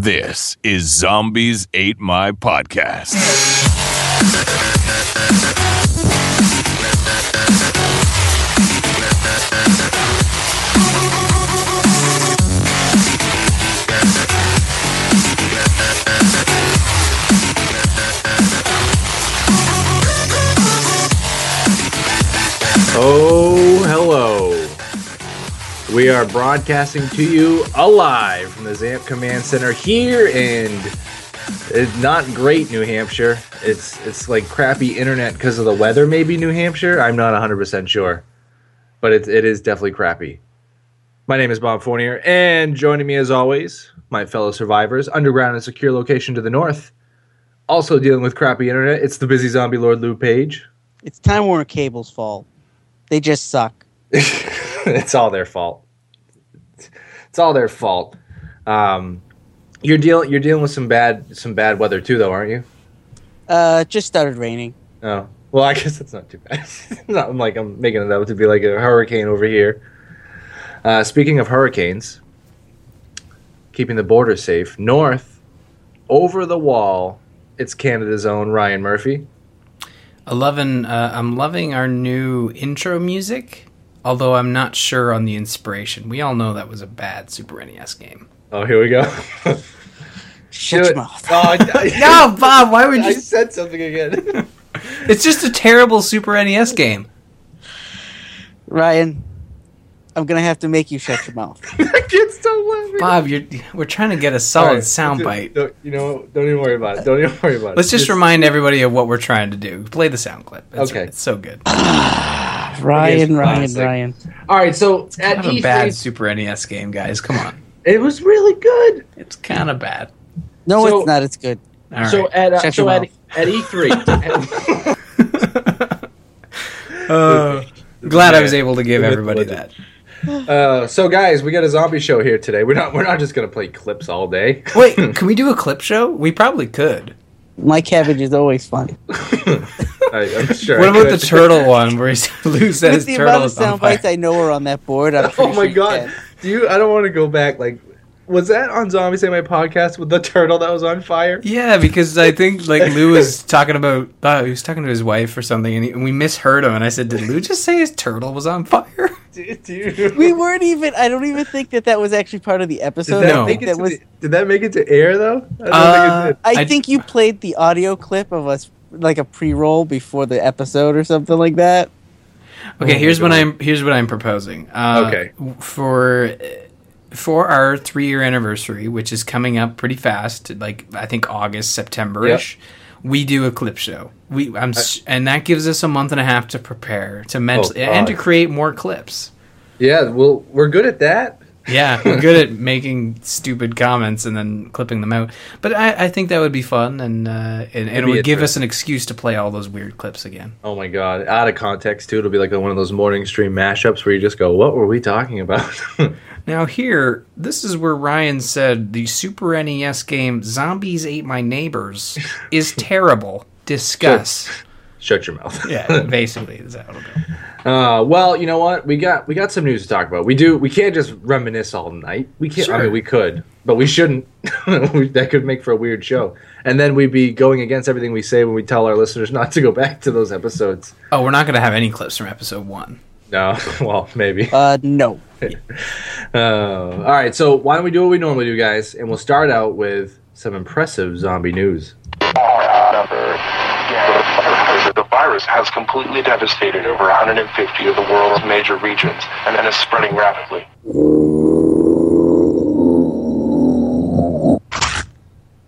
This is Zombies Ate My Podcast. Are broadcasting to you alive from the ZAMP Command Center here in it's not great New Hampshire. It's it's like crappy internet because of the weather maybe New Hampshire. I'm not 100% sure. But it, it is definitely crappy. My name is Bob Fournier and joining me as always, my fellow survivors, underground and secure location to the north. Also dealing with crappy internet, it's the busy zombie lord Lou Page. It's Time Warner Cable's fault. They just suck. it's all their fault. It's all their fault. Um, you're dealing you're dealing with some bad some bad weather too, though, aren't you? Uh, it just started raining. Oh, well, I guess that's not too bad. It's not like I'm making it out to be like a hurricane over here. Uh, speaking of hurricanes, keeping the border safe, north, over the wall, it's Canada's own Ryan Murphy. I loving, uh, I'm loving our new intro music, although I'm not sure on the inspiration. We all know that was a bad Super NES game. Oh, here we go. Shut your mouth. Oh, No, Bob, why would you? I you? said something again. It's just a terrible Super NES game. Ryan, I'm gonna have to make you shut your mouth. I can't stop laughing. Bob, you're we're trying to get a solid All right, sound don't- bite. don't- you know, don't even worry about it. Don't even worry about it. Let's just remind everybody of what we're trying to do. Play the sound clip. It's, Okay. it's so good. Ryan, Ryan, classic. Ryan. All right, so at Kind of a E3, bad Super NES game, guys. Come on, it was really good. it's kind of bad. No, So- it's not. It's good. All right. So at uh, so your at, at E3, Uh, glad I was able to give everybody that. uh, so guys, we got a zombie show here today. We're not we're not just gonna play clips all day. Wait, can we do a clip show? We probably could. My cabbage is always fun. I, I'm sure. What I about the turtle one where he Lou With says the turtle amount of sound bites I know are on that board, I'm Oh my sure god! can. Do you? I don't want to go back. Like, was that on Zombies Ate My podcast with the turtle that was on fire? Yeah, because I think like Lou was talking about uh, he was talking to his wife or something, and, he, and we misheard him. And I said, "Did Lou just say his turtle was on fire?" Did, you- We weren't even. I don't even think that that was actually part of the Did episode. that, No. I make think it that was. the, did that make it to air though? I don't Uh, think it I, I- think you played the audio clip of us like a pre-roll before the episode or something like that. Okay, Oh here's what I'm here's what I'm proposing. Uh, Okay. for for our three year anniversary, which is coming up pretty fast, like I think August September ish. We do a clip show. We I'm s and that gives us a month and a half to prepare to mentally Oh, and to create more clips. Yeah, well, we're good at that. Yeah, we're good at making stupid comments and then clipping them out. But I, I think that would be fun, and uh, and, and it would give us an excuse to play all those weird clips again. Oh my god, out of context too. It'll be like one of those morning stream mashups where you just go, "What were we talking about?" Now here, this is where Ryan said the Super NES game "Zombies Ate My Neighbors" is terrible. Discuss. Shut your mouth. Yeah, basically, is how it'll go. Uh, well, you know what? We got we got some news to talk about. We do. We can't just reminisce all night. We can't. I mean, we could, but we shouldn't. that could make for a weird show. And then we'd be going against everything we say when we tell our listeners not to go back to those episodes. Oh, we're not going to have any clips from episode one. No, well, maybe. Uh, no. Uh, all right, so why don't we do what we normally do, guys? And we'll start out with some impressive zombie news. The virus has completely devastated over 150 of the world's major regions and then is spreading rapidly.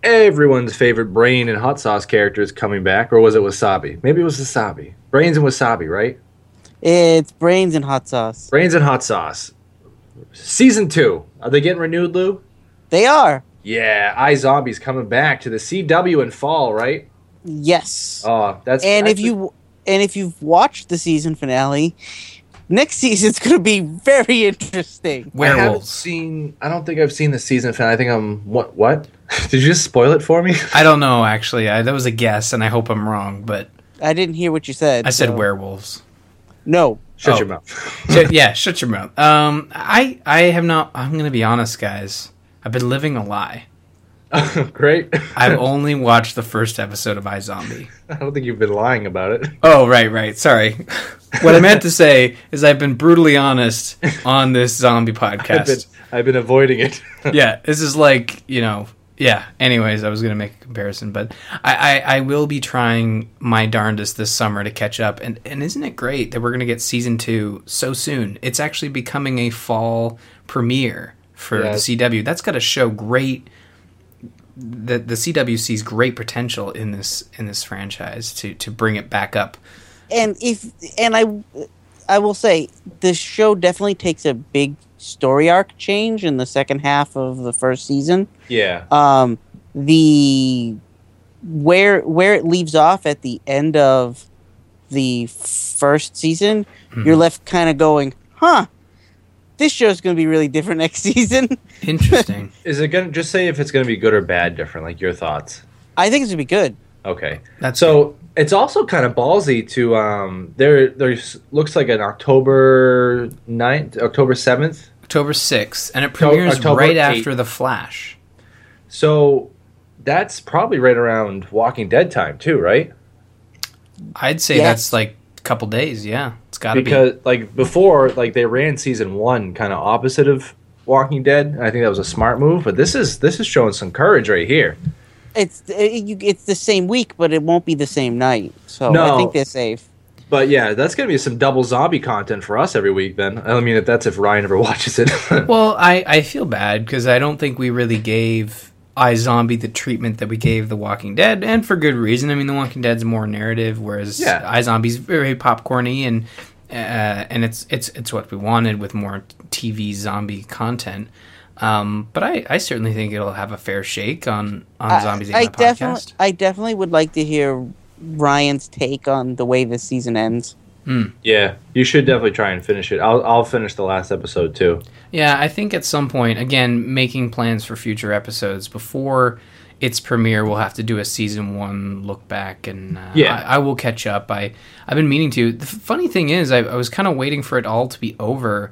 Everyone's favorite brain and hot sauce character is coming back, or was it wasabi? Maybe it was wasabi. Brains and wasabi, right? It's brains and hot sauce. Brains and hot sauce. Season two. Are they getting renewed, Lou? They are. Yeah, iZombie's coming back to the CW in fall, right? Yes. Oh, that's and if you and if you've watched the season finale, next season's going to be very interesting. I haven't Werewolves. seen. I don't think I've seen the season finale. I think I'm. What? What? Did you just spoil it for me? I don't know actually. I, that was a guess, and I hope I'm wrong. But I didn't hear what you said. I said werewolves. No. Shut Oh. your mouth. Shut- yeah, shut your mouth. Um, I I have not. I'm gonna be honest, guys. I've been living a lie. Great. I've only watched the first episode of iZombie. I don't think you've been lying about it. Oh, right, right. Sorry. what I meant to say is I've been brutally honest on this zombie I've been, podcast. I've been avoiding it. yeah, this is like, you know, yeah. Anyways, I was going to make a comparison, but I, I, I will be trying my darndest this summer to catch up. And, and isn't it great that we're going to get season two so soon? It's actually becoming a fall premiere for Yeah. the CW. That's got to show great. The, the CW sees great potential in this in this franchise to, to bring it back up. and if and I I will say this show definitely takes a big story arc change in the second half of the first season. yeah. Um, the where where it leaves off at the end of the first season, you're left kind of going, "Huh, this show's going to be really different next season." Interesting. Is it gonna just say if it's gonna be good or bad? Different, like your thoughts. I think it's going to be good. Okay. That's so it's also kind of ballsy to um there there's looks like an October 9th, October 7th. October 6th, and it premieres October right 8th. after The Flash. So that's probably right around Walking Dead time too, right? I'd say Yes. that's like a couple days. Yeah, it's got to be. Because like before like they ran season 1 kind of opposite of Walking Dead. and I think that was a smart move, but this is this is showing some courage right here. It's it, you, it's the same week, but it won't be the same night. So No. I think they're safe. But yeah, that's going to be some double zombie content for us every week then. I mean if that's if Ryan ever watches it. Well, I, I feel bad because I don't think we really gave iZombie the treatment that we gave The Walking Dead, and for good reason. I mean, The Walking Dead's more narrative, whereas Yeah. iZombie's very popcorny and uh, and it's it's it's what we wanted with more TV zombie content. Um, but I, I certainly think it'll have a fair shake on on Zombies Ate I definitely. I definitely would like to hear Ryan's take on the way this season ends. Yeah, you should definitely try and finish it. I'll I'll finish the last episode too. Yeah, I think at some point, again, making plans for future episodes before its premiere, we'll have to do a season one look back, and uh, Yeah. I, I will catch up. I I've been meaning to. The funny thing is, I, I was kind of waiting for it all to be over,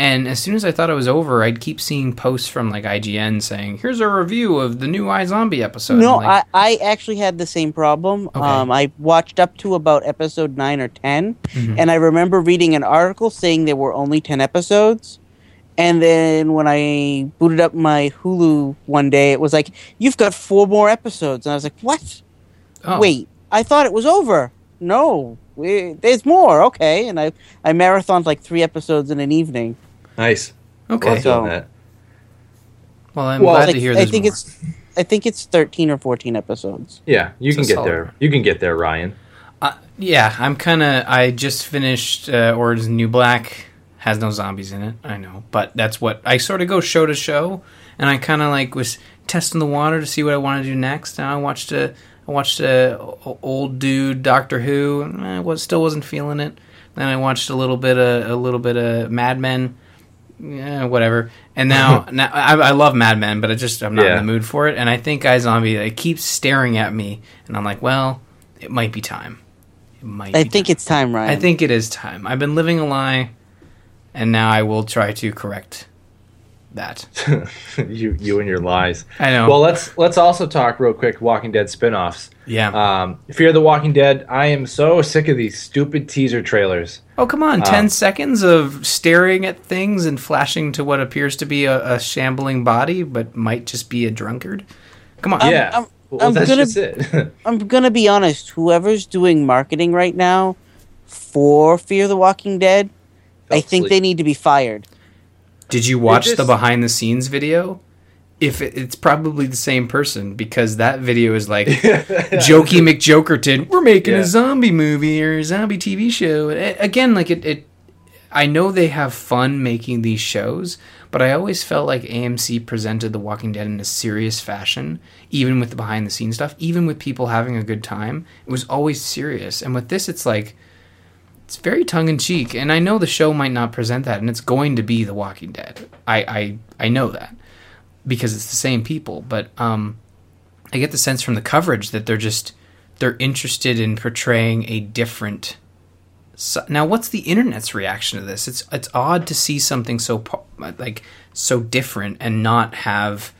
and as soon as I thought it was over, I'd keep seeing posts from like IGN saying, "Here's a review of the new iZombie episode." no, like, I, I actually had the same problem. Okay. Um, I watched up to about episode nine or 10 Mhm. and I remember reading an article saying there were only ten episodes. And then when I booted up my Hulu one day, it was like, "You've got four more episodes," and I was like, "What? oh, Wait, I thought it was over." No, we, there's more. Okay, and I I marathoned like three episodes in an evening. Nice. okay. Love So- doing that. Well, I'm Well, glad Like, to hear I think more. it's I think it's thirteen or fourteen episodes. Yeah, you It's can get solid there. You can get there, Ryan. Uh, yeah, I'm kind of. I just finished uh, Orange is New Black. Has no zombies in it, I know, but that's what I sort of go show to show, and I kind of like was testing the water to see what I want to do next. And I watched a, I watched a old dude Doctor Who, and I was still wasn't feeling it. Then I watched a little bit of a little bit of Mad Men, yeah, whatever. And now, now I, I love Mad Men, but I just I'm not Yeah. in the mood for it. And I think iZombie it keeps staring at me, and I'm like, well, it might be time. It might. I be think time. it's time, Ryan. I think it is time. I've been living a lie, and now I will try to correct that. you you and your lies. I know. Well, let's let's also talk real quick Walking Dead spin-offs. yeah. Um, Fear the Walking Dead. I am so sick of these stupid teaser trailers. oh come on! uh, Ten seconds of staring at things and flashing to what appears to be a, a shambling body, but might just be a drunkard. Come on. yeah, I'm- well, I'm that's gonna- just it. I'm gonna be honest. Whoever's doing marketing right now for Fear the Walking Dead, I think asleep. they need to be fired. Did you watch the behind the scenes video? If it, it's probably the same person because that video is like Jokey McJokerton. We're making Yeah. a zombie movie or a zombie TV show. Again, like it, it. I know they have fun making these shows, but I always felt like AMC presented The Walking Dead in a serious fashion, even with the behind the scenes stuff, even with people having a good time. It was always serious, and with this, it's like it's very tongue in cheek. And I know the show might not present that, and it's going to be The Walking Dead. I I, I know that because it's the same people, but um, I get the sense from the coverage that they're just they're interested in portraying a different. So, now, what's the internet's reaction to this? It's it's odd to see something so like so different and not have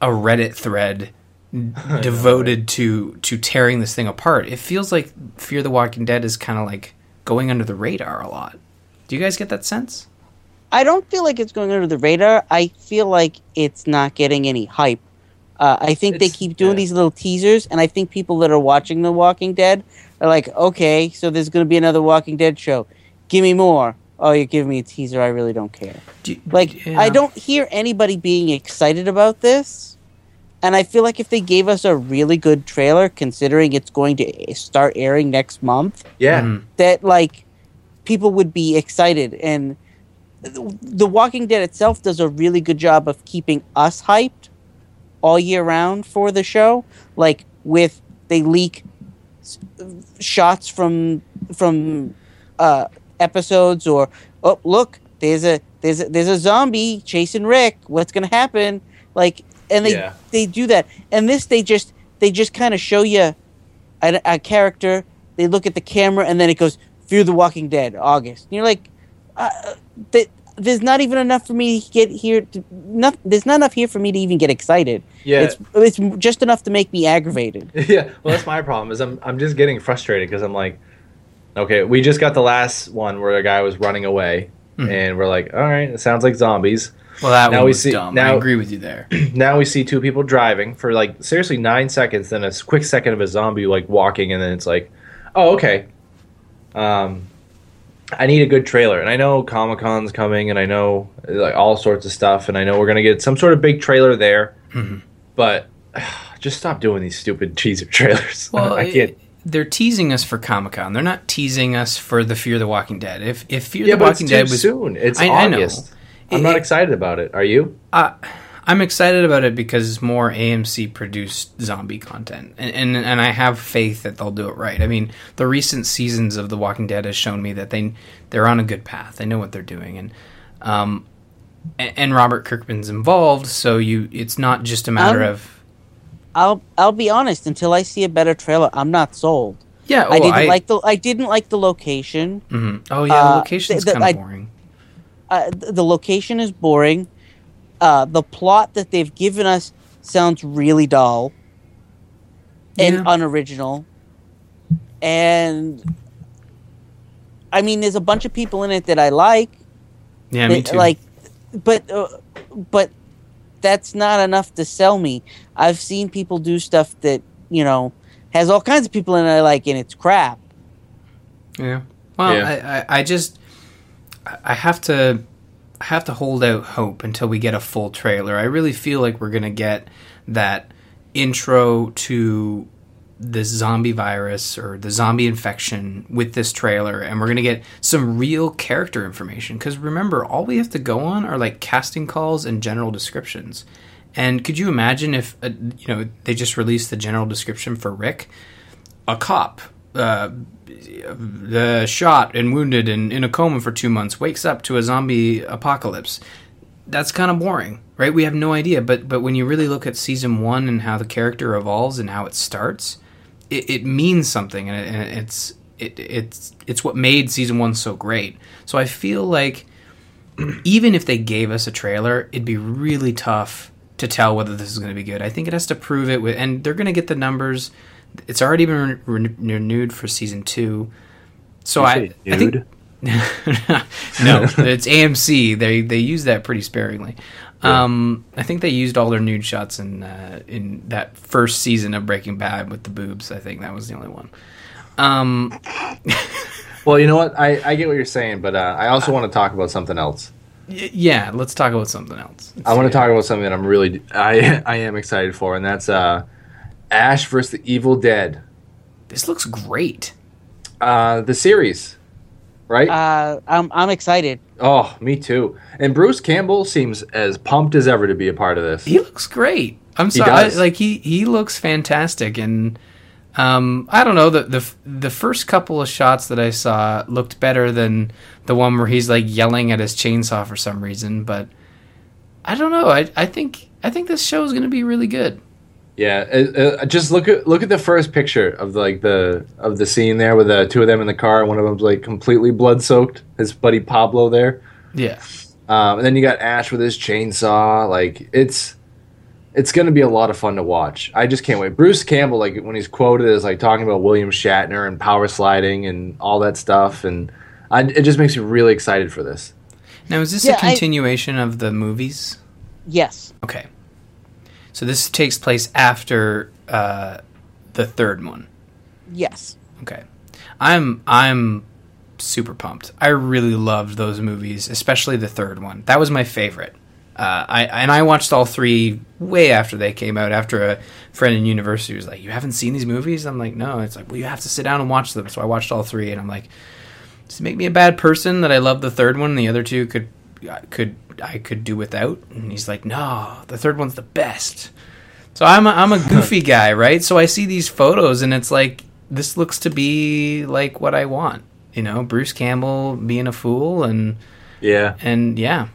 a Reddit thread devoted to to tearing this thing apart. It feels like Fear the Walking Dead is kind of like going under the radar a lot. Do you guys get that sense? I don't feel like it's going under the radar. I feel like it's not getting any hype. Uh, I think they keep doing these little teasers, and I think people that are watching The Walking Dead are like, okay, so there's going to be another Walking Dead show. Give me more. Oh, you're giving me a teaser. I really don't care. Do Like, yeah. I don't hear anybody being excited about this. And I feel like if they gave us a really good trailer, considering it's going to start airing next month, Yeah. Mhm. that like people would be excited and the- the walking dead itself does a really good job of keeping us hyped all year round for the show like with they leak shots from from uh episodes or oh look there's a there's a, there's a zombie chasing rick what's gonna happen like and they Yeah. they do that and this they just they just kind of show you a, a character they look at the camera and then it goes fear the walking dead august and you're like uh, that there's not even enough for me to get here to not, there's not enough here for me to even get excited Yeah. it's it's just enough to make me aggravated yeah. Well, that's my problem. Is I'm I'm just getting frustrated because I'm like, okay, we just got the last one where a guy was running away, and we're like, all right, it sounds like zombies. Well, that Now we was see- dumb. I agree with you there. now we see two people driving for like seriously nine seconds, then a quick second of a zombie like walking, and then it's like, oh okay. Um, I need a good trailer, and I know Comic Con's coming, and I know like all sorts of stuff, and I know we're gonna get some sort of big trailer there, but just stop doing these stupid teaser trailers. Well, I can't. it- they're teasing us for Comic Con. They're not teasing us for the Fear the Walking Dead. If if Fear Yeah, the Walking Dead was soon. It's I- I know. August. I'm It- not excited about it. Are you? Uh, I'm excited about it because it's more AMC produced zombie content, and, and and I have faith that they'll do it right. I mean, the recent seasons of The Walking Dead has shown me that they they're on a good path. They know what they're doing, and um, and, and Robert Kirkman's involved, so you it's not just a matter Um, of i'll i'll be honest until i see a better trailer i'm not sold yeah. i oh, didn't like the i didn't like the location mhm. Oh yeah, the uh, location's the- the- kind of boring. Uh, the location is boring. Uh, the plot that they've given us sounds really dull and Yeah. unoriginal. And I mean, there's a bunch of people in it that I like. Yeah, me too. Like, but uh, but that's not enough to sell me. I've seen people do stuff that you know has all kinds of people in it I like, and it's crap. Yeah. Well, Yeah. I, I, I just I have to I have to hold out hope until we get a full trailer. I really feel like we're gonna get that intro to this zombie virus or the zombie infection with this trailer and we're to get some real character information. Because remember all we have to go on are like casting calls and general descriptions. And could you imagine if uh, you know they just released the general description for rick? A cop uh, uh, shot and wounded and in a coma for two months wakes up to a zombie apocalypse. That's kind of boring right? We have no idea. But but when you really look at season one and how the character evolves and how it starts it, it means something. And, it, and it's it, it's it's what made season one so great. So i feel like even if they gave us a trailer it'd be really tough to tell whether this is going to be good. I think it has to prove it with and they're going to get the numbers it's already been re- renewed for season two so I, I think no, it's AMC. They they use that pretty sparingly. Um, I think they used all their nude shots in uh, in that first season of Breaking Bad with the boobs. I think that was the only one. Um, Well, you know what? I, I get what you're saying, but uh, I also want to talk about something else. y- yeah, let's talk about something else. I want to talk about something that I'm really I I am excited for, and that's uh, Ash versus the Evil Dead, This looks great. uh, the series, right? Uh, I'm I'm excited. oh, me too. And Bruce Campbell seems as pumped as ever to be a part of this. He looks great. I'm sorry, does. like he he looks fantastic, and um, I don't know the the the first couple of shots that I saw looked better than the one where he's like yelling at his chainsaw for some reason, but I don't know. I I think I think this show is going to be really good. Yeah, uh, uh, just look at look at the first picture of like the of the scene there with the two of them in the car, and one of them's like completely blood soaked. His buddy Pablo there. Yeah, Um, and then you got Ash with his chainsaw. Like it's it's going to be a lot of fun to watch. I just can't wait. Bruce Campbell, like when he's quoted as like talking about William Shatner and power sliding and all that stuff, and I, it just makes me really excited for this. Now, is this Yeah, a I- continuation of the movies? Yes. Okay. So this takes place after uh, the third one. Yes. Okay. I'm I'm super pumped. I really loved those movies, especially the third one. That was my favorite. Uh, I and I watched all three way after they came out. After a friend in university was like, "You haven't seen these movies?" I'm like, "No." It's like, "Well, you have to sit down and watch them." So I watched all three, and I'm like, "Does it make me a bad person that I love the third one? and The other two could could I could do without?" And he's like, "No, the third one's the best." So I'm a, I'm a goofy guy, right? So I see these photos, and it's like this looks to be like what I want. You know, Bruce Campbell being a fool, and Yeah. and yeah,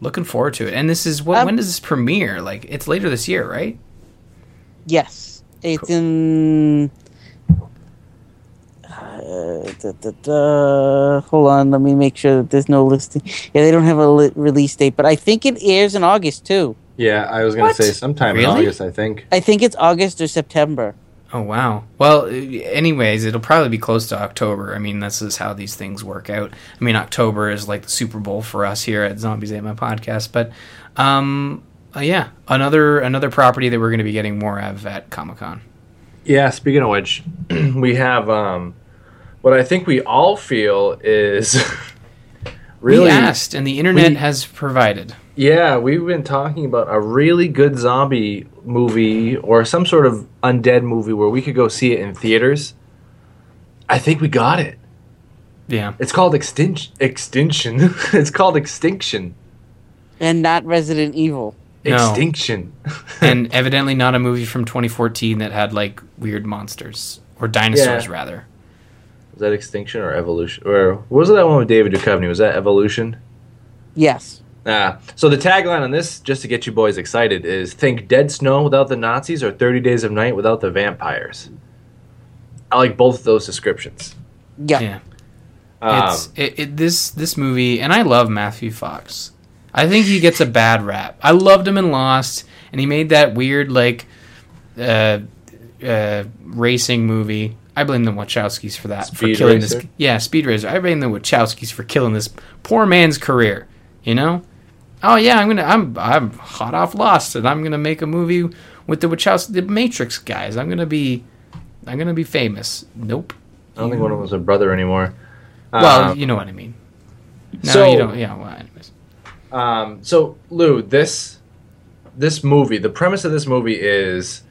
looking forward to it. And this is what Um, when does this premiere? Like it's later this year, right? Yes. It's in. Uh, da, da, da. Hold on, let me make sure that there's no listing. Yeah, they don't have a li- release date, but I think it airs in August too. Yeah, I was going What? to say sometime in August, I think. I think it's August or September. Oh wow. Well, anyways, it'll probably be close to October. I mean, this is how these things work out. I mean, October is like the Super Bowl for us here at Zombies Ate My Podcast. But um, uh, yeah, another another property that we're going to be getting more of at Comic Con. Yeah, speaking of which, we have um, what I think we all feel is really. we asked, and the internet we- has provided. Yeah, we've been talking about a really good zombie movie or some sort of undead movie where we could go see it in theaters. I think we got it. Yeah. It's called Extinction. Extinction. it's called Extinction. And not Resident Evil. No. Extinction. and evidently not a movie from 2014 that had like weird monsters or dinosaurs Yeah. rather. Was that Extinction or Evolution? Or what was that one with David Duchovny? Was that Evolution? Yes. Ah, so the tagline on this, just to get you boys excited, is think Dead Snow without the Nazis or 30 Days of Night without the vampires. I like both of those descriptions. Yeah. Yeah. Um, It's it, it, this this movie, and I love Matthew Fox. I think he gets a bad rap. I loved him in Lost, and he made that weird like uh, uh, racing movie. I blame the Wachowskis for that for killing Racer? this. Yeah, Speed Racer. I blame the Wachowskis for killing this poor man's career. You know? Oh yeah, I'm gonna I'm I'm hot off Lost, and I'm gonna make a movie with the Wachowski, the Matrix guys. I'm gonna be I'm gonna be famous. Nope. I don't think one of them was a brother anymore. Well, Um, you know what I mean. No, so- you don't. Yeah. Well, anyways. Um, so Lou, this this movie, the premise of this movie is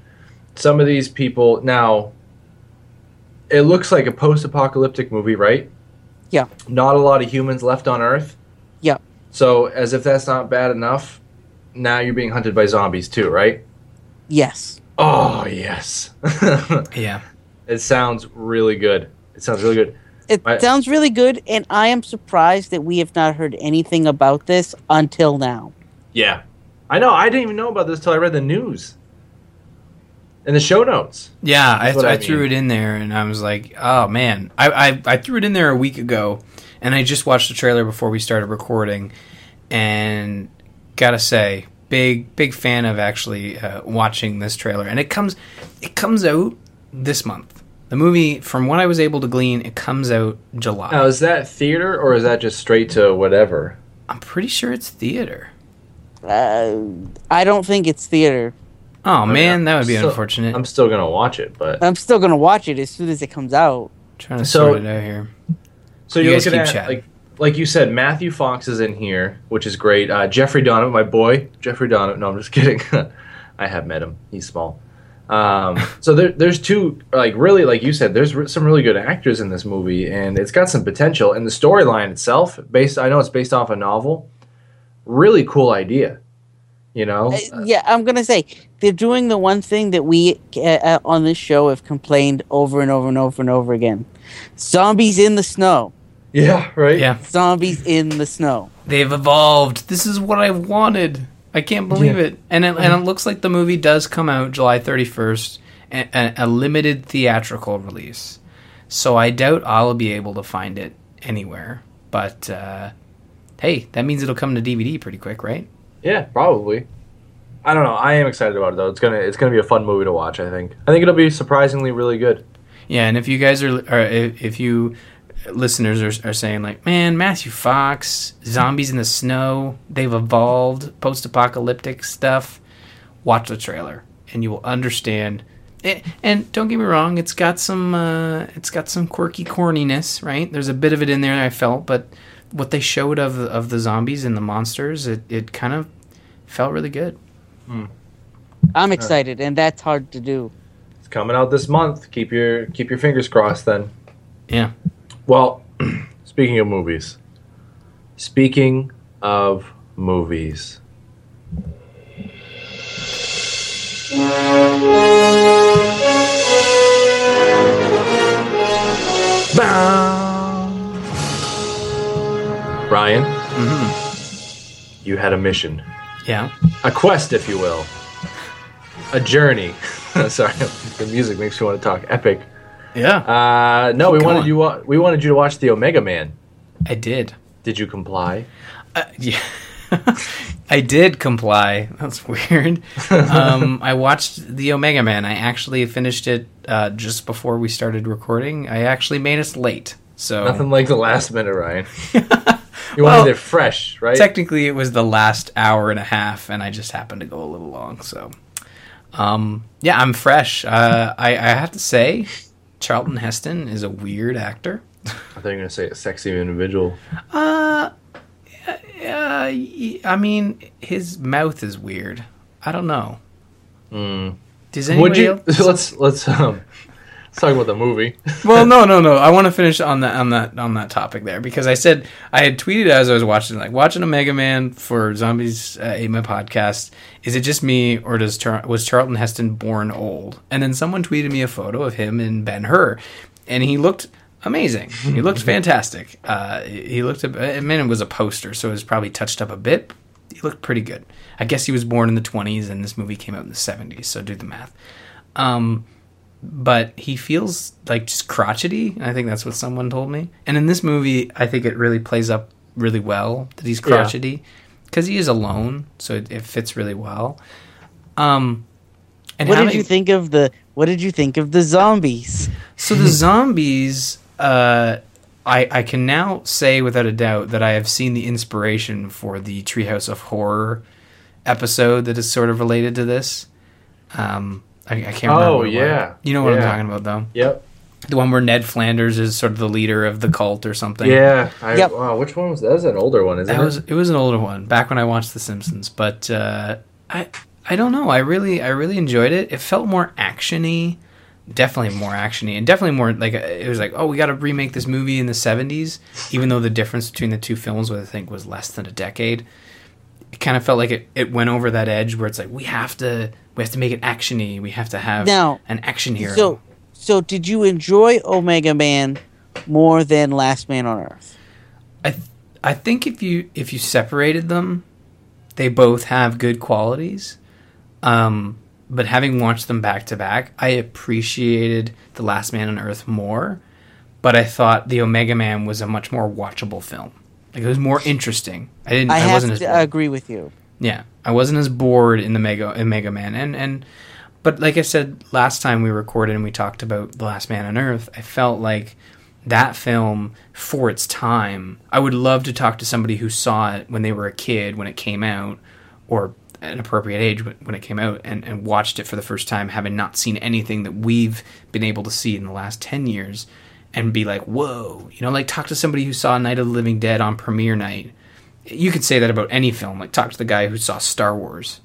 some of these people now. It looks like a post-apocalyptic movie, right? Yeah. Not a lot of humans left on Earth. Yeah. So, as if that's not bad enough, now you're being hunted by zombies too, right? Yes. Oh yes. Yeah. it sounds really good. It sounds really good. It My- sounds really good, and I am surprised that we have not heard anything about this until now. Yeah. I know. I didn't even know about this till I read the news. In the show notes. Yeah, I, That's what I, I threw mean. it in there, and I was like, "Oh man!" I, I I threw it in there a week ago, and I just watched the trailer before we started recording, and gotta say, big big fan of actually uh, watching this trailer. And it comes it comes out this month. The movie, from what I was able to glean, it comes out July. Now, is that theater or is that just straight to whatever? I'm pretty sure it's theater. Uh, I don't think it's theater. Oh man, that would be So- unfortunate. I'm still gonna watch it, but I'm still gonna watch it as soon as it comes out. trying to So- sort it out here. so You you're guys looking keep at chatting. like like you said, Matthew Fox is in here, which is great. Uh, Jeffrey Donovan, my boy, Jeffrey Donovan. No, I'm just kidding. I have met him. He's small. Um, so there, there's two like really like you said. There's re- some really good actors in this movie, and it's got some potential. And the storyline itself, based I know it's based off a novel. Really cool idea. You know, Uh, yeah, I'm gonna say they're doing the one thing that we uh, uh, on this show have complained over and over and over and over again: zombies in the snow. yeah, right. Yeah, Zombies in the snow. they've evolved. This is what I wanted. I can't believe Yeah. it. And it, and it looks like the movie does come out July 31st, a, a, a limited theatrical release. So I doubt I'll be able to find it anywhere. But uh, hey, that means it'll come to DVD pretty quick, right? Yeah, probably. I don't know. I am excited about it though. It's gonna it's gonna be a fun movie to watch. I think. I think it'll be surprisingly really good. Yeah, and if you guys are, or if, if you listeners are, are saying like, man, Matthew Fox, zombies in the snow, they've evolved, post-apocalyptic stuff, watch the trailer and you will understand. It, and don't get me wrong, it's got some uh, it's got some quirky corniness, right? There's a bit of it in there I felt, but what they showed of of the zombies and the monsters, it, it kind of felt really good. Mm. I'm excited, and that's hard to do. It's coming out this month. Keep your keep your fingers crossed. Then. Yeah. Well, speaking of movies. Speaking of movies. Bow. Ryan, mm-hmm. you had a mission, Yeah. a quest, if you will, a journey. Sorry, the music makes me want to talk. Epic. Yeah. Uh, no, we wanted going. you. wa- We wanted you to watch the Omega Man. I did. Did you comply? Uh, yeah. I did comply. That's weird. Um, I watched the Omega Man. I actually finished it uh, just before we started recording. I actually made us late. So Nothing like the last minute, Ryan. you Well, wanted it fresh, right? technically it was the last hour and a half, and I just happened to go a little long. So, um, yeah, I'm fresh. Uh, I, I have to say, Charlton Heston is a weird actor. I thought you were gonna say a sexy individual. Uh, uh, y- I mean, his mouth is weird. I don't know. Does Hmm. Would anybody you? else? Let's let's um let's talk about the movie. well, no, no, no. I want to finish on that on that on that topic there because I said I had tweeted as I was watching, like watching Omega Man for Zombies uh, Ate My podcast. Is it just me, or does Char- was Charlton Heston born old? And then someone tweeted me a photo of him in Ben Hur, and he looked amazing. He looked fantastic. Uh, he looked. a- I mean, it was a poster, so it was probably touched up a bit. He looked pretty good. I guess he was born in the twenties, and this movie came out in the seventies. So do the math. Um, but he feels like just crotchety. I think that's what someone told me. And in this movie, I think it really plays up really well that he's crotchety because he is alone, so it, it fits really well. Um, and What did having- you think of the? What did you think of the zombies? So the zombies, uh, I I can now say without a doubt that I have seen the inspiration for the Treehouse of Horror episode that is sort of related to this. Um, I, I can't remember. Oh, what it was. yeah. you know what I'm talking about though. Yep. The one where Ned Flanders is sort of the leader of the cult or something. Yeah. I, Yep. Wow. Which one was that? That was an older one, isn't that it? was it was an older one back when I watched The Simpsons, but uh, I I don't know. I really I really enjoyed it. It felt more actiony, definitely more actiony, and definitely more like uh, it was like oh we got to remake this movie in the '70s, even though the difference between the two films was I think was less than a decade. It kind of felt like it, it went over that edge where it's like we have to we have to make it actiony. We have to have Now, an action hero. So, so did you enjoy Omega Man more than Last Man on Earth? I th- I think if you if you separated them, they both have good qualities. Um, but having watched them back to back, I appreciated The Last Man on Earth more. But I thought The Omega Man was a much more watchable film. Like it was more interesting. I didn't. I I, wasn't as bored. agree with you. Yeah, I wasn't as bored in the Mega in Mega Man, and and but like I said last time we recorded and we talked about the Last Man on Earth, I felt like that film for its time. I would love to talk to somebody who saw it when they were a kid when it came out, or an appropriate age when when it came out, and and watched it for the first time, having not seen anything that we've been able to see in the last ten years. And be like, whoa, you know, like talk to somebody who saw Night of the Living Dead on premiere night you could say that about any film. Like talk to the guy who saw Star Wars,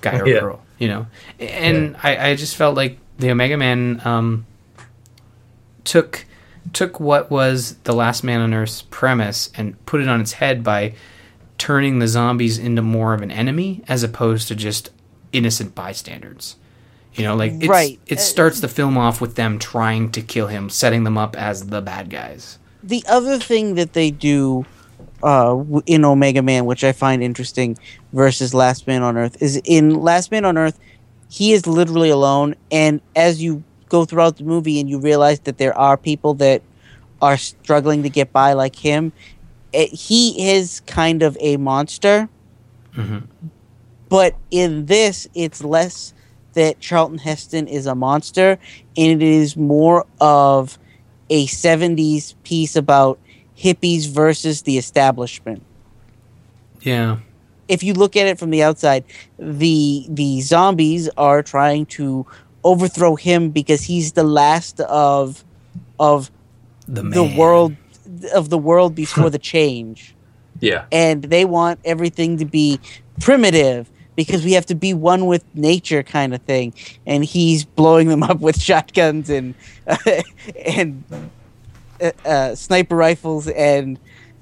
guy or Yeah. girl, you know. And I, I just felt like the Omega Man um, took took what was the Last Man on Earth's premise and put it on its head by turning the zombies into more of an enemy as opposed to just innocent bystanders. You know, like it's, Right. it starts the film off with them trying to kill him, setting them up as the bad guys. The other thing that they do uh, in Omega Man, which I find interesting, versus Last Man on Earth, is in Last Man on Earth, he is literally alone, and as you go throughout the movie and you realize that there are people that are struggling to get by like him, eh, he is kind of a monster. But in this, it's less that Charlton Heston is a monster, and it is more of a 70s piece about hippies versus the establishment. Yeah. If you look at it from the outside, the the zombies are trying to overthrow him because he's the last of of The the world of the world before the change. Yeah. and they want everything to be primitive because we have to be one with nature kind of thing and he's blowing them up with shotguns and and uh, uh, sniper rifles and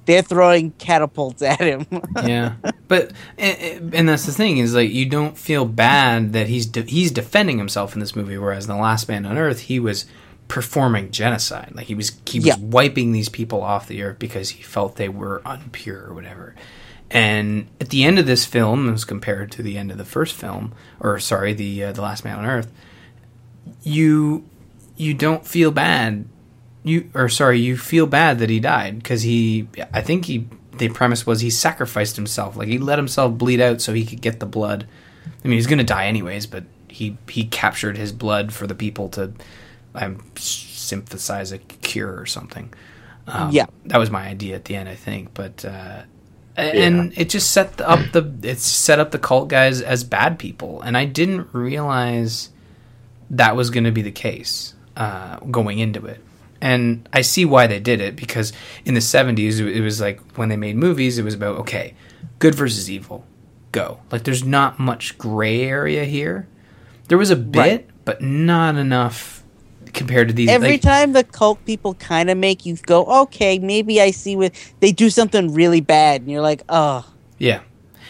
they're throwing catapults at him yeah, but and, and that's the thing is like you don't feel bad that he's de- he's defending himself in this movie, whereas in the Last Man on Earth he was performing genocide. Like he was he was Yeah. wiping these people off the earth because he felt they were unpure or whatever. And at the end of this film, as compared to the end of the first film, or sorry, the uh, the Last Man on Earth, you you don't feel bad. You or sorry you feel bad that he died because he i think he the premise was he sacrificed himself. Like he let himself bleed out so he could get the blood. I mean he's gonna die anyways but he he captured his blood for the people to um, synthesize a cure or something. Um, Yeah. that was my idea at the end i think but uh and it just set up the it's set up the cult guys as bad people and i didn't realize that was going to be the case uh, going into it. And I see why they did it because in the 70s, it was like when they made movies, it was about, okay, good versus evil, go. Like there's not much gray area here. There was a bit, Right. but not enough compared to these. every like, time the cult people kind of make you go okay maybe i see what they do something really bad and you're like oh Yeah.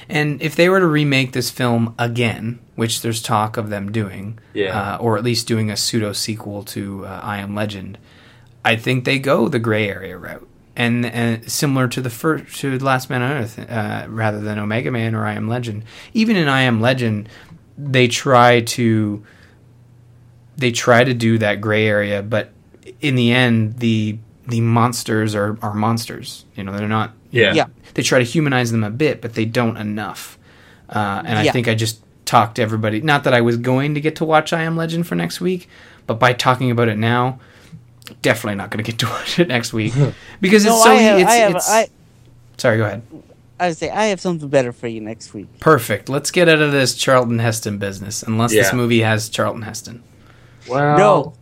And if they were to remake this film again, which there's talk of them doing, Yeah. uh, or at least doing a pseudo sequel to uh, I Am Legend, I think they go the gray area route. And, and similar to the first to Last Man on Earth, uh, rather than Omega Man or I Am Legend. Even in I Am Legend, they try to they try to do that gray area, but in the end, the the monsters are, are monsters. You know, they're not Yeah. yeah they try to humanize them a bit, but they don't enough. Uh, and I Yeah. think I just talked to everybody. Not that I was going to get to watch I Am Legend for next week, but by talking about it now, definitely not going to get to watch it next week because no it's so. i have it's, i have it's- i sorry, go ahead. i would say i have something better for you next week Perfect. Let's get out of this Charlton Heston business, unless this movie has Charlton Heston. Well, No.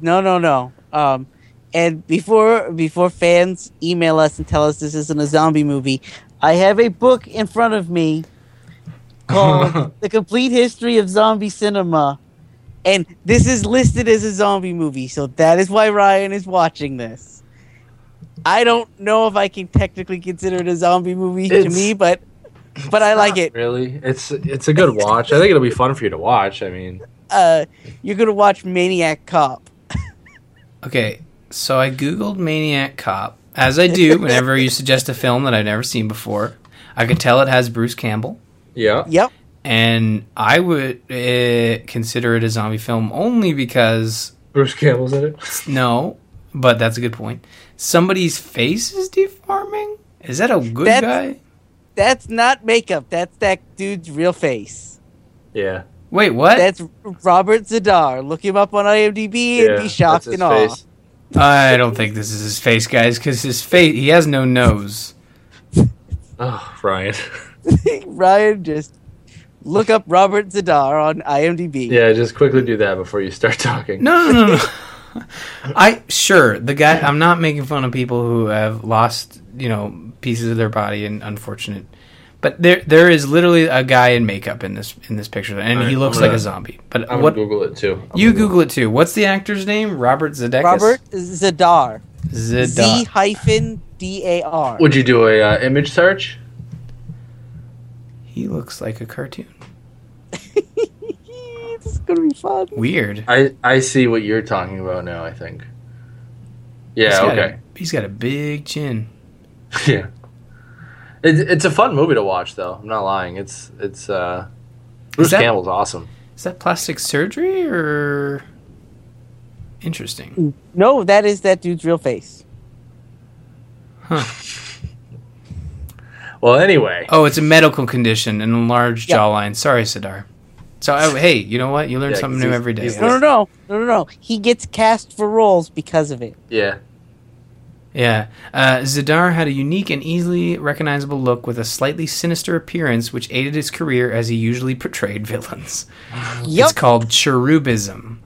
No, no, no. Um, and before before fans email us and tell us this isn't a zombie movie, I have a book in front of me called "The Complete History of Zombie Cinema," and this is listed as a zombie movie. So that is why Ryan is watching this. I don't know if I can technically consider it a zombie movie to me, but but I like it. Really, it's it's a good watch. I think it'll be fun for you to watch. I mean, Uh, you're gonna watch Maniac Cop. Okay, so I googled Maniac Cop, as I do whenever you suggest a film that I've never seen before. I could tell it has Bruce Campbell. yeah, Yep. and I would uh, consider it a zombie film only because Bruce Campbell's in it. no, but that's a good point. Somebody's face is deforming. Is that a good That's- guy? That's not makeup. That's that dude's real face. Yeah, Wait, what? That's Robert Z'Dar. Look him up on IMDb and yeah, be shocked and awe. face. I don't think this is his face, guys, because his face he has no nose. Oh, Ryan. Ryan, just look up Robert Z'Dar on IMDb. yeah, just quickly do that before you start talking. No, no, no, no. I sure the guy. I'm not making fun of people who have lost, you know, pieces of their body and unfortunate. But there, there is literally a guy in makeup in this in this picture, and Alright, he looks I'm like a zombie. But I'm what gonna Google it too. I'm you gonna Google it too? What's the actor's name? Robert Zedeckis. Robert Z'Dar. Z hyphen D A R. Would you do a uh, image search? He looks like a cartoon. This is gonna be fun. Weird. I I see what you're talking about now. I think. Yeah. got Okay. A, he's got a big chin. yeah. It, it's a fun movie to watch, though. I'm not lying. It's it's uh, Bruce that- Campbell's awesome. Is that plastic surgery or interesting? No, that is that dude's real face. Huh. Well, anyway, Oh, it's a medical condition and enlarged Yeah. jawline. Sorry, Sidar. So, oh, hey, you know what? You learn Yeah, something 'cause new every day. No, no, no, no, no, no. He gets cast for roles because of it. yeah. Yeah. Uh, Z'Dar had a unique and easily recognizable look with a slightly sinister appearance, which aided his career as he usually portrayed villains. Yep. It's called cherubism,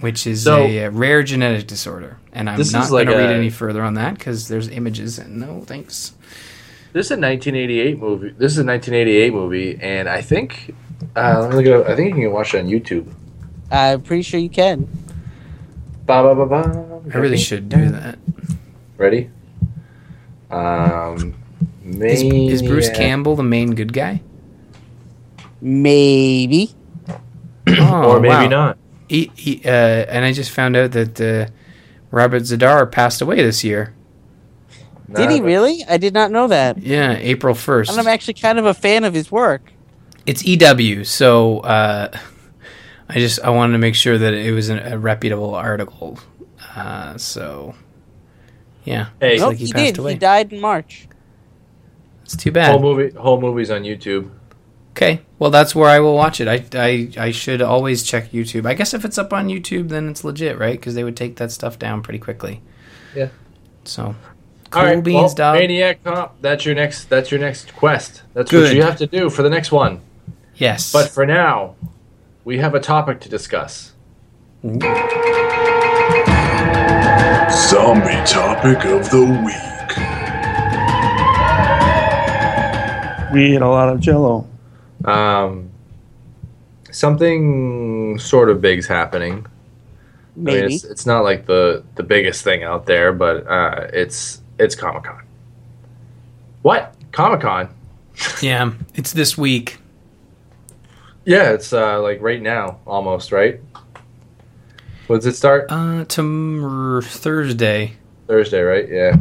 which is So- a, uh rare genetic disorder. And I'm This not is going like to read any further on that because there's images and no thanks. This is a 1988 movie. This is a 1988 movie, and I think uh, let me look it up. I think you can watch it on YouTube. I'm pretty sure you can. Ba ba ba ba. I really should do that. Ready? Um, Is, is Bruce Maniac- Campbell the main good guy? Maybe. Oh, or maybe wow. not. He, he, uh, and I just found out that uh, Robert Z'Dar passed away this year. Did he Nah, really? I did not know that. Yeah, April 1st. And I'm actually kind of a fan of his work. It's EW, so uh, I just I wanted to make sure that it was an, a reputable article. Uh, so yeah, Hey, Nope, like he, he, passed did. away. He died in March. It's too bad. Whole bad. movie, whole movie's on YouTube. Okay, well that's where I will watch it. I, I I should always check YouTube. I guess if it's up on YouTube, then it's legit, right? Because they would take that stuff down pretty quickly. Yeah. So cool All right, beans, well, dog. Maniac Cop. That's your next. That's your next quest. That's Good. what you have to do for the next one. Yes, But for now, we have a topic to discuss. Zombie topic of the week. We ate a lot of Jello. Um, something sort of big's happening. I mean, Maybe. it's, it's not like the the biggest thing out there, but uh, it's it's Comic Con. What Comic Con? yeah, it's this week. Yeah, it's uh, like right now, almost right. When does it start? Uh, to Thursday. Thursday, right? Yeah.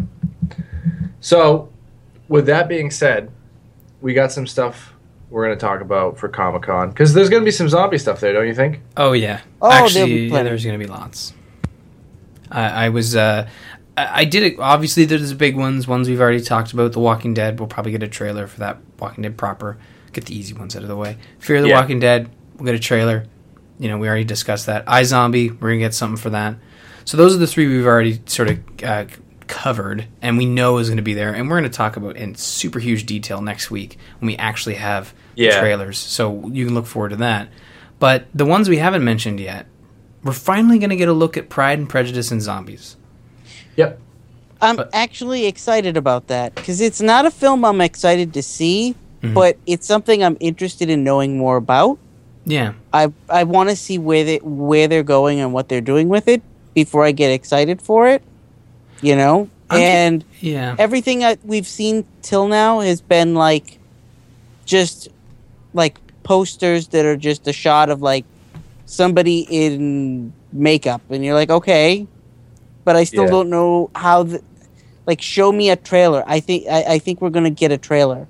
So, with that being said, we got some stuff we're going to talk about for Comic Con because there's going to be some zombie stuff there, don't you think? Oh yeah. Oh, Actually, yeah, there's gonna be lots. I, I was uh, I, I did it. Obviously, there's the big ones. Ones we've already talked about. The Walking Dead. We'll probably get a trailer for that. Walking Dead proper. Get the easy ones out of the way. Fear the Yeah. Walking Dead. We'll get a trailer. You know, we already discussed that. iZombie. We're gonna get something for that. So those are the three we've already sort of uh, covered, and we know is going to be there. And we're going to talk about in super huge detail next week when we actually have the trailers. So you can look forward to that. But the ones we haven't mentioned yet, we're finally going to get a look at Pride and Prejudice and Zombies. Yep. I'm But- actually excited about that because it's not a film I'm excited to see, Mhm. but it's something I'm interested in knowing more about. Yeah. I I want to see where they where they're going and what they're doing with it before I get excited for it. You know, I'm- and Yeah. everything that we've seen till now has been like just like posters that are just a shot of like somebody in makeup and you're like okay but i still Yeah. don't know how the like show me a trailer i think i, I think we're gonna get a trailer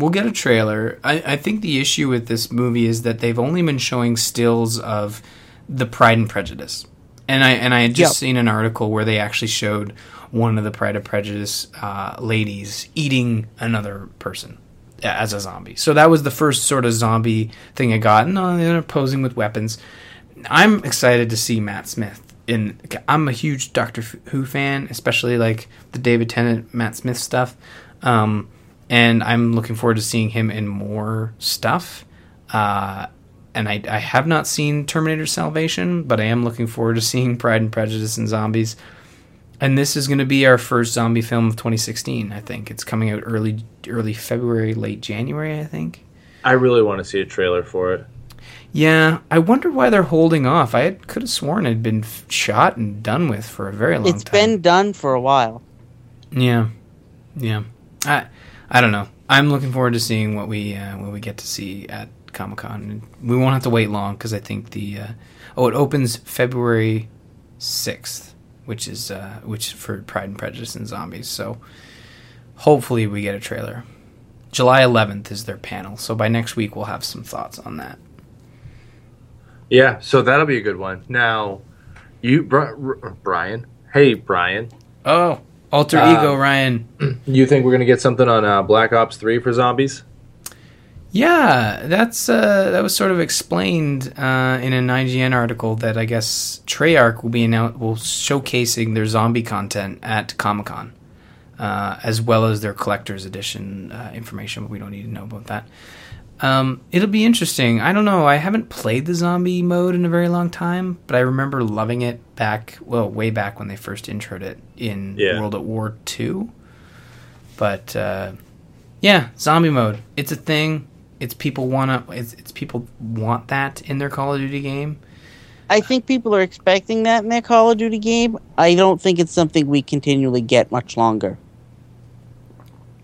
We'll get a trailer. I, I think the issue with this movie is that they've only been showing stills of the Pride and Prejudice, and I and I had just Yep. seen an article where they actually showed one of the Pride and Prejudice uh, ladies eating another person as a zombie. So that was the first sort of zombie thing I got. And uh, they're posing with weapons. I'm excited to see Matt Smith. In I'm a huge Doctor Who fan, especially like the David Tennant, Matt Smith stuff. Um, and I'm looking forward to seeing him in more stuff. Uh, and I, I have not seen Terminator Salvation, but I am looking forward to seeing Pride and Prejudice and Zombies. And this is going to be our first zombie film of 2016. I think it's coming out early early February, late January. I think. I really want to see a trailer for it. Yeah, I wonder why they're holding off. I had, could have sworn it had been shot and done with for a very long It's time. It's been done for a while Yeah, yeah. I I don't know. I'm looking forward to seeing what we uh, what we get to see at Comic Con. We won't have to wait long because I think the uh, oh it opens February sixth, which is uh, which for Pride and Prejudice and Zombies. So hopefully we get a trailer. July 11th is their panel, so by next week we'll have some thoughts on that. Yeah, so that'll be a good one. Now, you, Brian. Hey, Brian. Oh, Alter Uh, ego, Ryan. You think we're gonna get something on uh, Black Ops Three for zombies? Yeah, that's uh, that was sort of explained uh, in an IGN article that I guess Treyarch will be annou- will showcasing their zombie content at Comic Con, uh, as well as their collector's edition uh, information. But we don't need to know about that. Um, it'll be interesting. I don't know. I haven't played the zombie mode in a very long time, but I remember loving it back, well, way back when they first introed it in Yeah. World at War Two. But uh, yeah, zombie mode. It's a thing. It's people wanna. It's, it's people want that in their Call of Duty game. I think people are expecting that in their Call of Duty game. I don't think it's something we continually get much longer.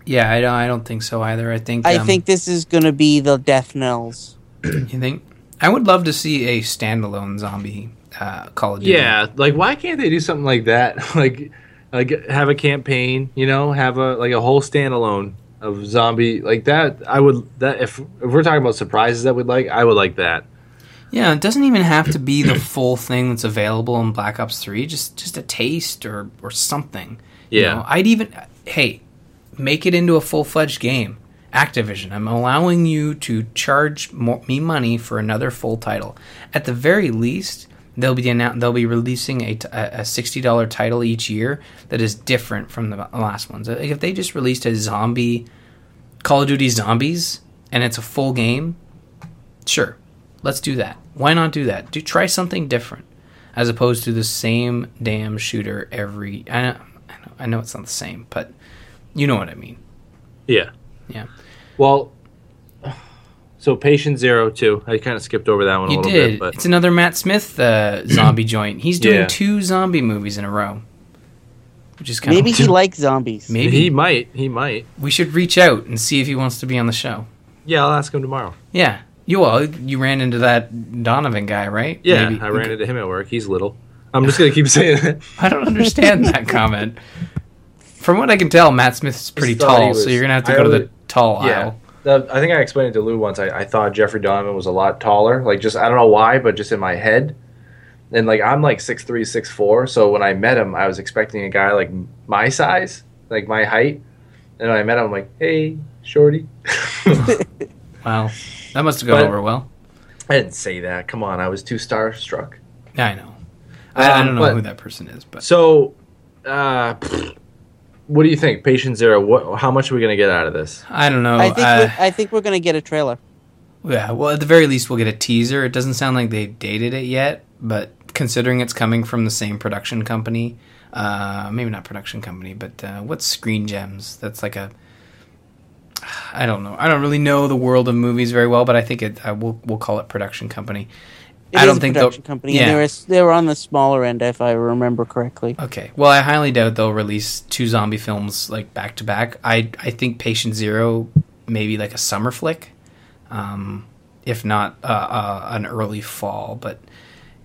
Yeah, I don't. I don't think so either. I think. I um, think this is going to be the death knells. You think? I would love to see a standalone zombie uh, Call of Duty. Yeah, like why can't they do something like that? like, like have a campaign, you know, have a like a whole standalone of zombie like that. I would that if if we're talking about surprises that we'd like, I would like that. Yeah, it doesn't even have to be the full thing that's available in Black Ops Three. Just just a taste or or something. You Yeah. know, I'd even hey, make it into a full fledged game. Activision, I'm allowing you to charge me money for another full title. At the very least, they'll be annou- they'll be releasing a, t- a sixty dollar title each year that is different from the last ones. If they just released a zombie Call of Duty Zombies and it's a full game, sure, let's do that. Why not do that? Do try something different as opposed to the same damn shooter every. I know, I know, I know it's not the same, but you know what I mean. Yeah. Yeah. Well, so Patient Zero too. I kind of skipped over that one a You little did. bit, but It's another Matt Smith uh, zombie joint. He's doing Yeah. two zombie movies in a row, which is kind of Maybe of he likes zombies. maybe he might. He might. we should reach out and see if he wants to be on the show. Yeah, I'll ask him tomorrow. Yeah, you all you ran into that Donovan guy, right? Yeah, Maybe- I ran into him at work. He's little. I'm just gonna keep saying that. I don't understand that comment. From what I can tell, Matt Smith's pretty tall, was- so you're gonna have to I go to the tall Yeah. aisle. The- I think I explained it to Lou once. I, I thought Jeffrey Donovan was a lot taller. Like just I don't know why, but just in my head. And like I'm like six three, six four. So when I met him, I was expecting a guy like my size, like my height. And when I met him, I'm like, hey, shorty. Wow, that must have gone But- over well. I didn't say that. Come on, I was too starstruck. Yeah, I know. I, I Um, don't know but- who that person is, but So, uh, what do you think, Patient Zero? What? How much are we gonna get out of this? I don't know. I think uh, we're, I think we're going to get a trailer. Yeah, well, at the very least, we'll get a teaser. It doesn't sound like they've dated it yet, but considering it's coming from the same production company, uh, maybe not production company, but uh, what's Screen Gems? That's like a. I don't know. I don't really know the world of movies very well, but I think it. Uh, we'll we'll call it production company. It I don't a think production they'll- company. Yeah. And they were, they were on the smaller end, if I remember correctly. Okay. Well, I highly doubt they'll release two zombie films like back to back. I I think Patient Zero maybe like a summer flick, um, if not uh, uh, an early fall. But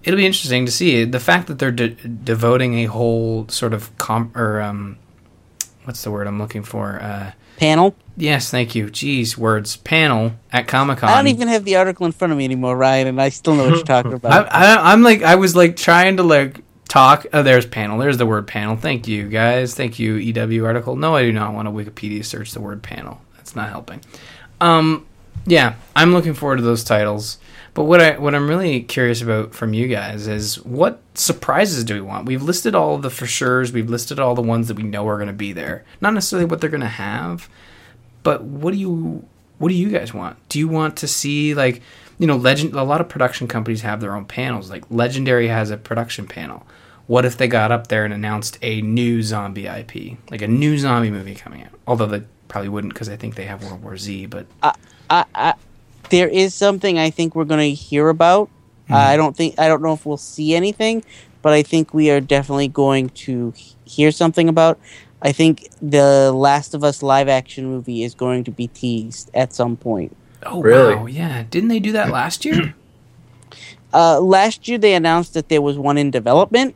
it'll be interesting to see the fact that they're de- devoting a whole sort of comp or um, what's the word I'm looking for? Uh, Panel. yes, thank you. Jeez, words panel at Comic Con. I don't even have the article in front of me anymore, Ryan, and I still know what you're talking about. I, I'm like, I was like trying to like talk. Oh, there's panel. There's the word panel. Thank you, guys. Thank you, EW article. No, I do not want to Wikipedia search the word panel. That's not helping. Um, yeah, I'm looking forward to those titles. But what I what I'm really curious about from you guys is what surprises do we want? We've listed all of the for sure's. We've listed all the ones that we know are going to be there. Not necessarily what they're going to have, but what do you what do you guys want? Do you want to see like you know legend? A lot of production companies have their own panels. Like Legendary has a production panel. What if they got up there and announced a new zombie IP, like a new zombie movie coming out? Although they probably wouldn't because I think they have World War Z. But I, I, there is something I think we're going to hear about. Hmm. Uh, I don't think I don't know if we'll see anything, but I think we are definitely going to hear something about. I think the Last of Us live action movie is going to be teased at some point. oh Really? wow, yeah, didn't they do that last year? Uh, last year they announced that there was one in development.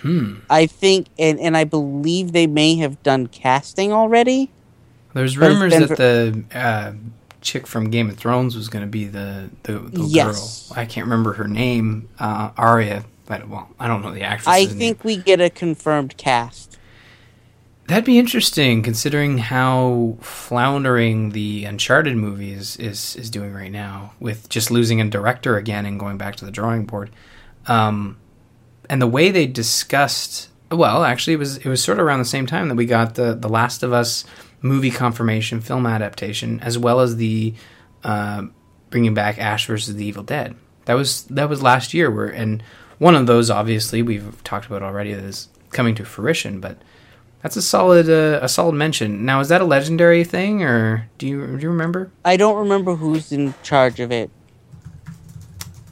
hmm. I think, and, and I believe they may have done casting already. There's rumors been that the uh, chick from Game of Thrones was going to be the the, the Yes. girl. I can't remember her name. Uh, Arya. But, well, I don't know the actress. I think we get a confirmed cast. That'd be interesting, considering how floundering the Uncharted movie is, is, is doing right now, with just losing a director again and going back to the drawing board. Um, and the way they discussed, well, actually, it was it was sort of around the same time that we got the the Last of Us movie confirmation, film adaptation, as well as the uh, bringing back Ash versus the Evil Dead. That was that was last year, where and one of those, obviously, we've talked about already, is coming to fruition, but that's a solid uh, a solid mention. Now, is that a legendary thing, or do you do you remember? I don't remember who's in charge of it.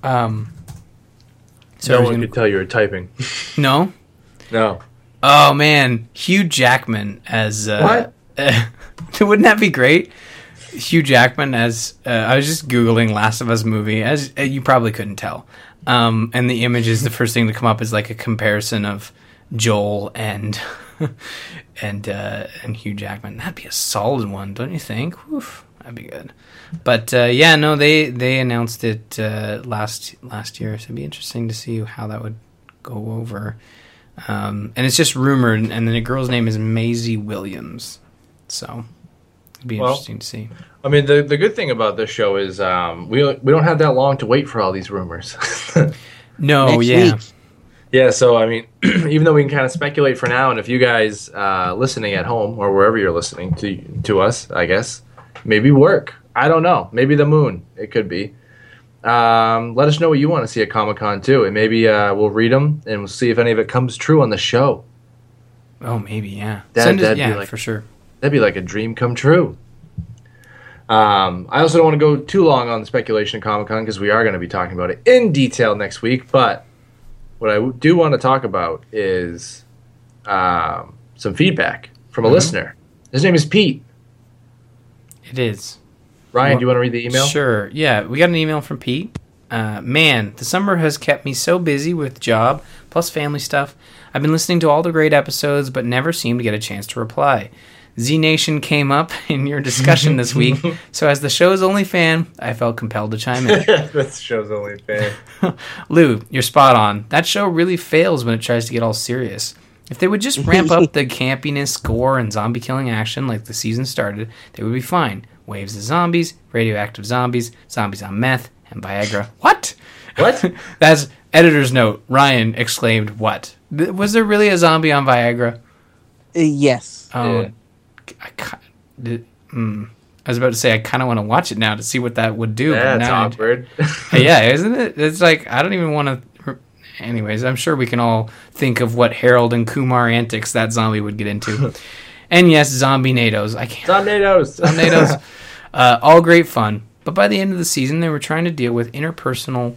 Um, so no I was one gonna- could tell you were typing. no. no. Oh man, Hugh Jackman as uh, wouldn't that be great? Hugh Jackman as uh, I was just googling Last of Us movie, as uh, you probably couldn't tell. Um, and the image is the first thing to come up is like a comparison of Joel and and uh, and Hugh Jackman. That'd be a solid one, don't you think? Oof, that'd be good. But uh, yeah, no, they they announced it uh, last last year, so it'd be interesting to see how that would go over. Um, and it's just rumored, and then the girl's name is Maisie Williams. So it'd be Well, interesting to see. I mean, the, the good thing about this show is um, we we don't have that long to wait for all these rumors. No, Next yeah, week. yeah, so I mean, even though we can kind of speculate for now, and if you guys uh, listening at home or wherever you're listening to to us, I guess maybe work. I don't know. Maybe the moon. It could be. Um, let us know what you want to see at Comic Con too, and maybe uh, we'll read them and we'll see if any of it comes true on the show. Oh, maybe, yeah. That- Send us, that'd be yeah, like- for sure. That'd be like a dream come true. Um, I also don't want to go too long on the speculation of Comic Con because we are going to be talking about it in detail next week. But what I do want to talk about is um, some feedback from a listener. His name is Pete. It is. Ryan, Well, do you want to read the email? Sure. Yeah, we got an email from Pete. Uh, man, the summer has kept me so busy with job plus family stuff. I've been listening to all the great episodes, but never seem to get a chance to reply. Z Nation came up in your discussion this week, so as the show's only fan, I felt compelled to chime in. this show's only fan. Lou, you're spot on. That show really fails when it tries to get all serious. If they would just ramp up the campiness, gore, and zombie killing action like the season started, they would be fine. Waves of zombies, radioactive zombies, zombies on meth, and Viagra. What? What? That's editor's note. Ryan exclaimed, What? Was there really a zombie on Viagra? Uh, yes. Oh, Yeah. I, did- mm. I was about to say, I kind of want to watch it now to see what that would do. but That's awkward. yeah, isn't it? It's like I don't even want to. Anyways, I'm sure we can all think of what Harold and Kumar antics that zombie would get into. and yes, zombie nados. I can't. Tornadoes. Tornadoes. uh, all great fun, but by the end of the season, they were trying to deal with interpersonal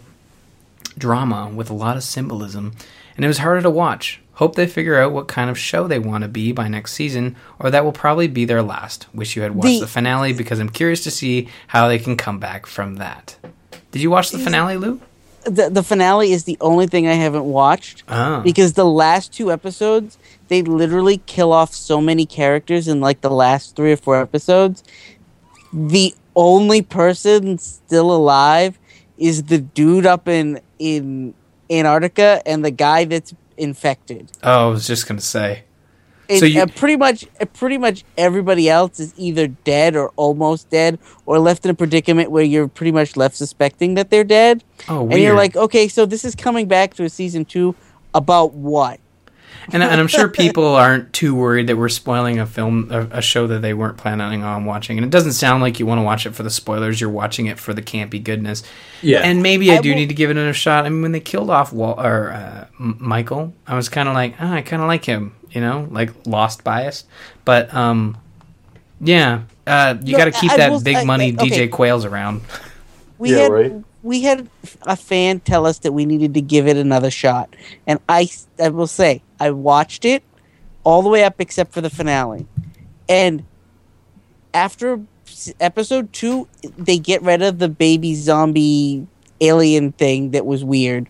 drama with a lot of symbolism, and it was harder to watch. Hope they figure out what kind of show they want to be by next season, or that will probably be their last. Wish you had watched The- the finale because I'm curious to see how they can come back from that. Did you watch the finale, Lou? The, the finale is the only thing I haven't watched Oh. because the last two episodes they literally kill off so many characters in like the last three or four episodes. The only person still alive is the dude up in in Antarctica and the guy that's infected. Oh, I was just gonna say. So you- uh, pretty much, uh, pretty much everybody else is either dead or almost dead, or left in a predicament where you're pretty much left suspecting that they're dead. Oh, and you're like, okay, so this is coming back to a season two about what? And, and I'm sure people aren't too worried that we're spoiling a film, a, a show that they weren't planning on watching. And it doesn't sound like you want to watch it for the spoilers. You're watching it for the campy goodness. Yeah. And maybe I, I do will- need to give it another shot. I mean, when they killed off Wal- or uh, Michael, I was kind of like, ah, I kind of like him. You know, like lost bias. But um, yeah, uh, you No, got to keep I- I that will- big I- money I- okay. DJ Qualls around. We Yeah, had right. we had a fan tell us that we needed to give it another shot, and I I will say I watched it all the way up except for the finale, and after episode two, they get rid of the baby zombie alien thing that was weird,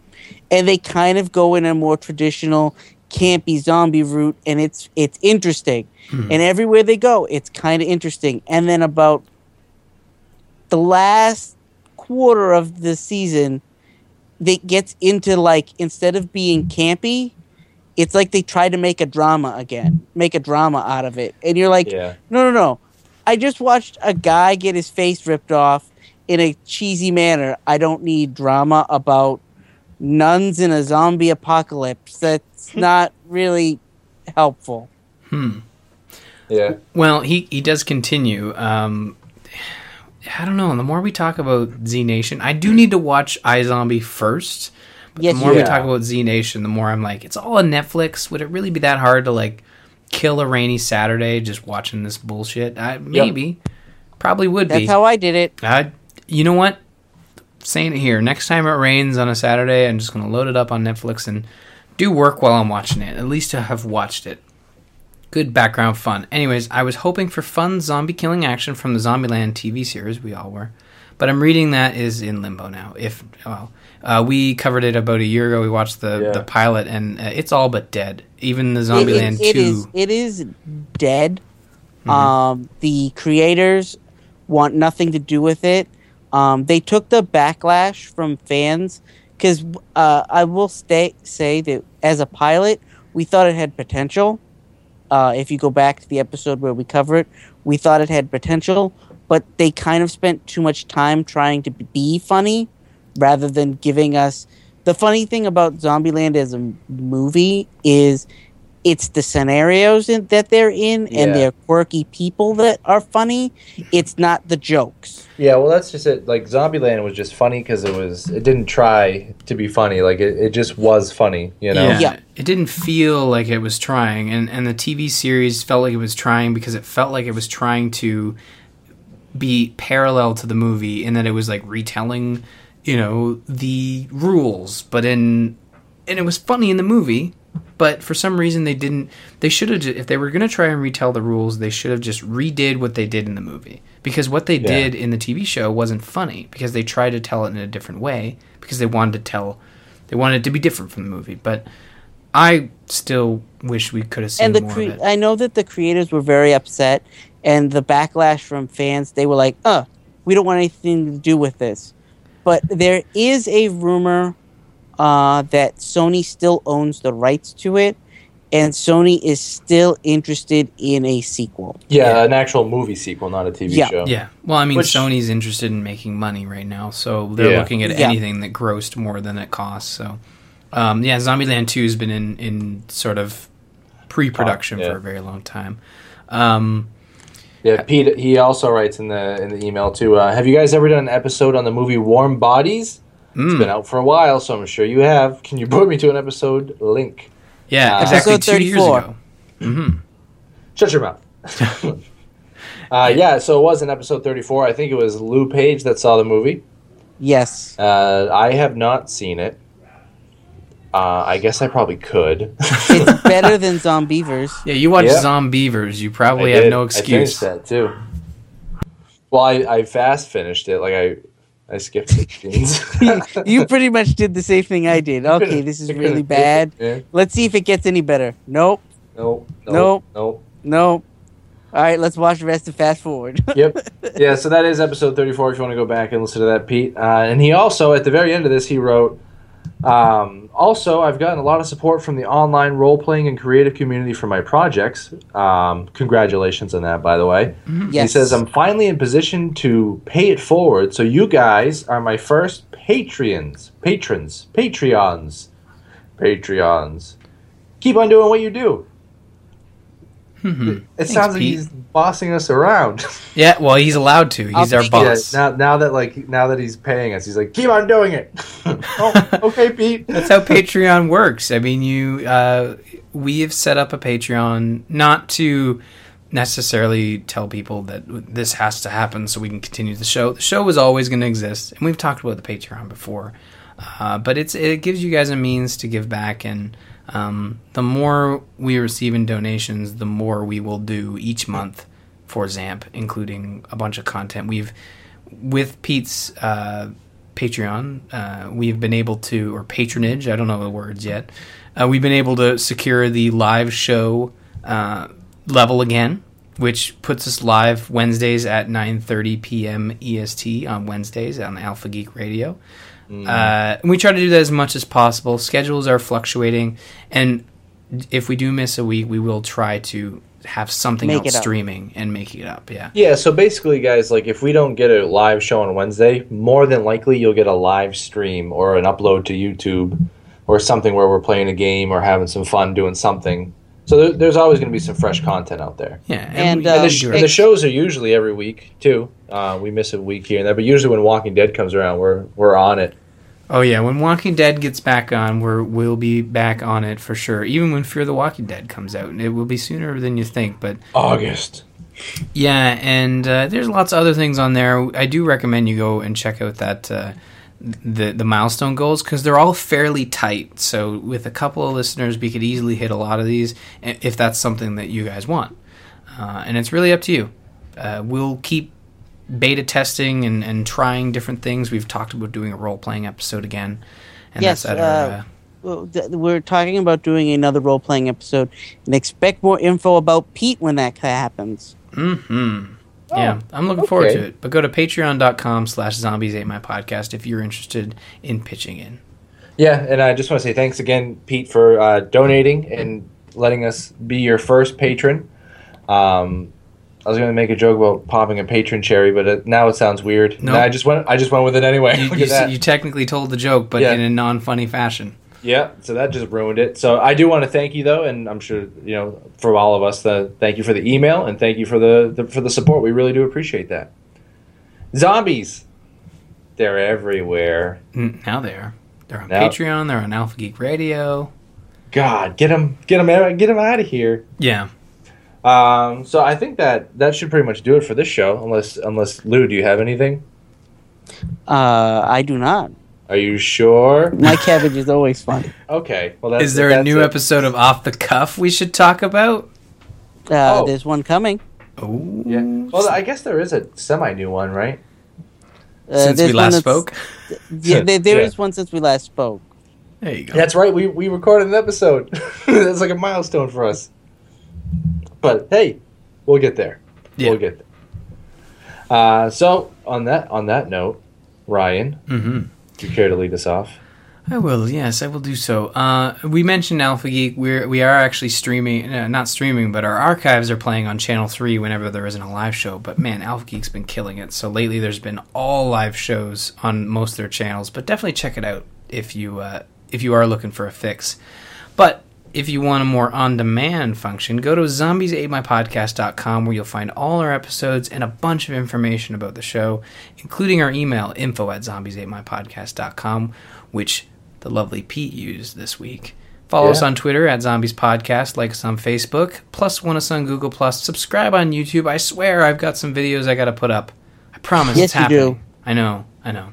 and they kind of go in a more traditional campy zombie route, and it's it's interesting. Hmm. And everywhere they go, it's kind of interesting. And then about the last quarter of the season, that gets into like instead of being campy, it's like they tried to make a drama again, make a drama out of it, and you're like, Yeah. no, no, no. I just watched a guy get his face ripped off in a cheesy manner. I don't need drama about nuns in a zombie apocalypse. That's not really helpful. Hmm. Yeah. Well, he he does continue. Um, I don't know. The more we talk about Z Nation, I do need to watch iZombie first. But Yes, the more you we talk about Z Nation, the more I'm like, it's all on Netflix. Would it really be that hard to like kill a rainy Saturday just watching this bullshit? I, maybe, probably would That's be. That's how I did it. I, you know what? Saying it here. Next time it rains on a Saturday, I'm just gonna load it up on Netflix and do work while I'm watching it. At least to have watched it. Good background fun. Anyways, I was hoping for fun zombie killing action from the Zombieland TV series. We all were, but I'm reading that is in limbo now. If well, uh, we covered it about a year ago. We watched the Yeah. the pilot, and uh, it's all but dead. Even the It- Zombieland it- it two. is it is dead. Mm-hmm. Um, the creators want nothing to do with it. Um, they took the backlash from fans because uh, I will stay, say that as a pilot, we thought it had potential. Uh, if you go back to the episode where we cover it, we thought it had potential, but they kind of spent too much time trying to be funny rather than giving us. The funny thing about Zombieland as a movie is it's the scenarios in, that they're in and Yeah. their quirky people that are funny. It's not the jokes. Yeah, well, that's just it. Like Zombieland was just funny because it was. It didn't try to be funny. Like it, it just was funny. You know. Yeah. Yeah. It didn't feel like it was trying, and and the TV series felt like it was trying because it felt like it was trying to be parallel to the movie in that it was like retelling, you know, the rules, but in and it was funny in the movie, but for some reason they didn't. They should have if they were going to try and retell the rules, they should have just redid what they did in the movie because what they Yeah. did in the TV show wasn't funny because they tried to tell it in a different way because they wanted to tell they wanted it to be different from the movie, but I still wish we could have seen and the more cre- of it. I know that the creators were very upset, and the backlash from fans, they were like, "Uh, we don't want anything to do with this." But there is a rumor uh, that Sony still owns the rights to it, and Sony is still interested in a sequel. Yeah, Yeah. an actual movie sequel, not a TV Yeah. show. Yeah. Well, I mean, Which- Sony's interested in making money right now, so they're Yeah. looking at Yeah. anything that grossed more than it costs. So, um, yeah, Zombieland Two has been in in sort of pre-production Oh, yeah. for a very long time. Um, Yeah, Pete. He also writes in the in the email too. Uh, have you guys ever done an episode on the movie Warm Bodies? It's been out for a while, so I'm sure you have. Can you put me to an episode link? yeah, Uh, exactly Episode two years 34. ago. Shut your mouth. uh, yeah, so it was in episode 34. I think it was Lou Page that saw the movie. Yes, Uh, I have not seen it. Uh, I guess I probably could. it's better than Zombeavers. Yeah, you watch Yeah. Zombeavers, you probably have did. no I excuse. finished that too. Well, I, I fast finished it. Like I, I skipped the scenes. you pretty much did the same thing I did. Okay, this is really bad. Yeah. Let's see if it gets any better. Nope, Nope. Nope. Nope. Nope. nope. All right, let's watch the rest of Fast Forward. Yep. Yeah. So that is episode thirty-four. If you want to go back and listen to that, Pete. Uh, and he also at the very end of this, he wrote. Um, also, I've gotten a lot of support from the online role-playing and creative community for my projects. Um, congratulations on that, by the way. yes. He says, I'm finally in position to pay it forward, so you guys are my first Patreons. Patrons. Patreons. Patreons. Keep on doing what you do. It sounds like Pete. he's bossing us around. Yeah, well, he's allowed to. I'll He's our take it. yeah, boss. now, now that like now that he's paying us, he's like, keep on doing it. oh, okay, Pete. That's how Patreon works. I mean, you uh, we have set up a Patreon not to necessarily tell people that this has to happen so we can continue the show. The show is always going to exist, and we've talked about the Patreon before. Uh, but it's it gives you guys a means to give back, and um, the more we receive in donations, the more we will do each month for Zamp, including a bunch of content. We've with Pete's uh, Patreon, uh, we've been able to, or patronage, I don't know the words yet, uh, we've been able to secure the live show uh, level again, which puts us live Wednesdays at 9.30 p.m. EST on Wednesdays on Alpha Geek Radio. Uh, and we try to do that as much as possible. Schedules are fluctuating, and if we do miss a week, we will try to have something Make else streaming and make it up. Yeah. Yeah, so basically, guys, like if we don't get a live show on Wednesday, more than likely you'll get a live stream or an upload to YouTube or something where we're playing a game or having some fun doing something. So there, there's always going to be some fresh content out there. Yeah. And, we- uh, And the, sh- and the shows are usually every week too. Uh, we miss a week here and there, but usually when Walking Dead comes around, we're we're on it. Oh yeah, when Walking Dead gets back on, we're we'll be back on it for sure. Even when Fear the Walking Dead comes out, and it will be sooner than you think. But August. Yeah, and uh, there's lots of other things on there. I do recommend you go and check out that uh, the the milestone goals because they're all fairly tight. So with a couple of listeners, we could easily hit a lot of these if that's something that you guys want. Uh, and it's really up to you. Uh, we'll keep beta testing and, and trying different things. We've talked about doing a role playing episode again, and Yes, that's at our. uh, Uh, Well, th- We're talking about doing another role playing episode, and expect more info about Pete when that happens. hmm Yeah, I'm looking forward to it. But go to patreon.com slash zombies ate my podcast if you're interested in pitching in. Yeah, and I just want to say thanks again, Pete, for uh, donating and letting us be your first patron. Um, I was going to make a joke about popping a patron cherry, but it, now it sounds weird. No. No, I just went. I just went with it anyway. You, you, you technically told the joke, but Yeah. in a non-funny fashion. yeah, so that just ruined it. So I do want to thank you though, and I'm sure you know for all of us, the thank you for the email and thank you for the, the for the support. We really do appreciate that. Zombies, they're everywhere. Mm, Now they're they're on Now- Patreon. They're on Alpha Geek Radio. God, get them, get them, get them out of here. Yeah. Um, so I think that that should pretty much do it for this show. Unless, unless Lou, do you have anything? Uh, I do not. Are you sure? My cabbage is always fun. Okay. Well, that's, Is there a new it. episode of Off the Cuff we should talk about? Uh, Oh. There's one coming. Oh, Yeah. Well, I guess there is a semi-new one, right? Uh, since there's we one last spoke. Yeah, there, there Yeah. is one since we last spoke. There you go. That's right. We we recorded an episode. that's like a milestone for us. But hey, we'll get there. Yeah. We'll get there. Uh, so on that on that note, Ryan, Mm-hmm. do you care to lead us off? I will. Yes, I will do so. Uh, we mentioned Alpha Geek. We're we are actually streaming, uh, not streaming, but our archives are playing on Channel Three whenever there isn't a live show. But man, Alpha Geek's been killing it. So lately, there's been all live shows on most of their channels. But definitely check it out if you uh, if you are looking for a fix. But if you want a more on-demand function, go to zombies8mypodcast.com where you'll find all our episodes and a bunch of information about the show, including our email, info at zombies8mypodcast.com, which the lovely Pete used this week. Follow us on Twitter at Zombies Podcast, like us on Facebook, plus one us on Google Plus. Subscribe on YouTube. I swear I've got some videos I got to put up. I promise Yes, it's you do. I know, I know.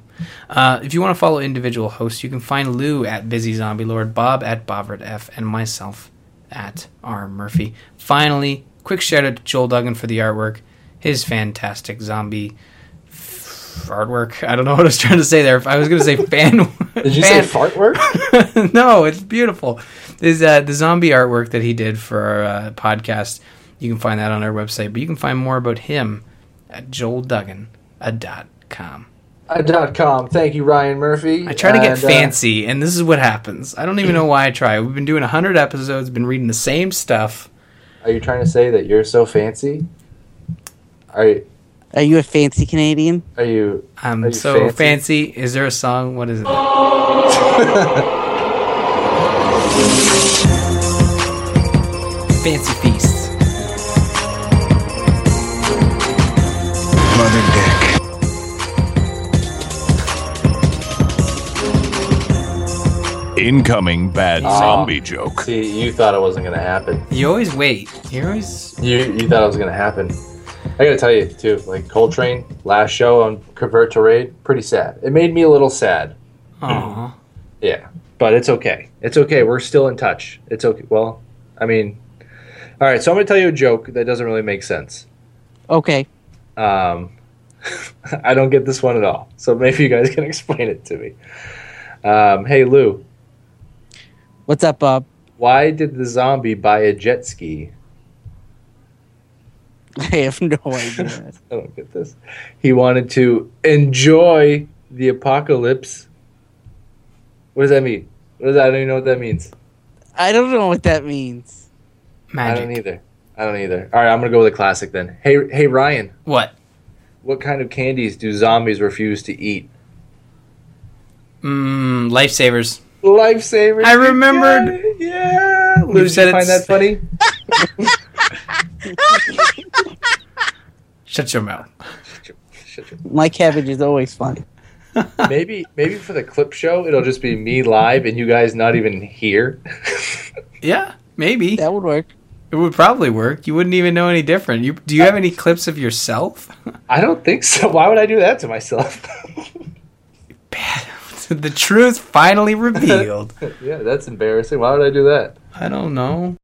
Uh, if you want to follow individual hosts, you can find Lou at Busy Zombie Lord, Bob at Bovert F, and myself at R Murphy. Finally, quick shout out to Joel Duggan for the artwork. His fantastic zombie f- artwork. I don't know what I was trying to say there. I was going to say fan. Did you fan- say fart work? no, it's beautiful. Is uh, the zombie artwork that he did for our uh, podcast? You can find that on our website, but you can find more about him at joelduggan.com. Uh, dot com. Thank you, Ryan Murphy. I try to get And, uh, fancy, and this is what happens. I don't even know why I try. We've been doing 100 episodes, been reading the same stuff. are you trying to say that you're so fancy? Are you? Are you a fancy Canadian? Are you? I'm Are you so fancy? fancy? Is there a song? What is it? fancy feasts. Incoming bad Ah. zombie joke. See, you thought it wasn't gonna happen. You always wait. You always. You you thought it was gonna happen. I gotta tell you too. Like Coltrane, last show on Convert to Raid, pretty sad. It made me a little sad. Aw. Yeah, but it's okay. It's okay. We're still in touch. It's okay. Well, I mean, all right. So I'm gonna tell you a joke that doesn't really make sense. Okay. Um, I don't get this one at all. So maybe you guys can explain it to me. Um, hey Lou, What's up, Bob? why did the zombie buy a jet ski? I have no idea. I don't get this. He wanted to enjoy the apocalypse. What does that mean? What does that? I don't even know what that means. I don't know what that means. Magic. I don't either. I don't either. All right, I'm gonna go with a classic then. Hey, hey, Ryan, What? what kind of candies do zombies refuse to eat? Mm, lifesavers. Lifesavers. I remembered. Yeah. Lou, did said you find that funny? Shut your mouth. Shut your- My cabbage is always funny. maybe, maybe for the clip show, it'll just be me live and you guys not even here. Yeah, maybe That would work. it would probably work. You wouldn't even know any different. You do you have any clips of yourself? I don't think so. Why would I do that to myself? the truth finally revealed. yeah, that's embarrassing. Why would I do that? I don't know.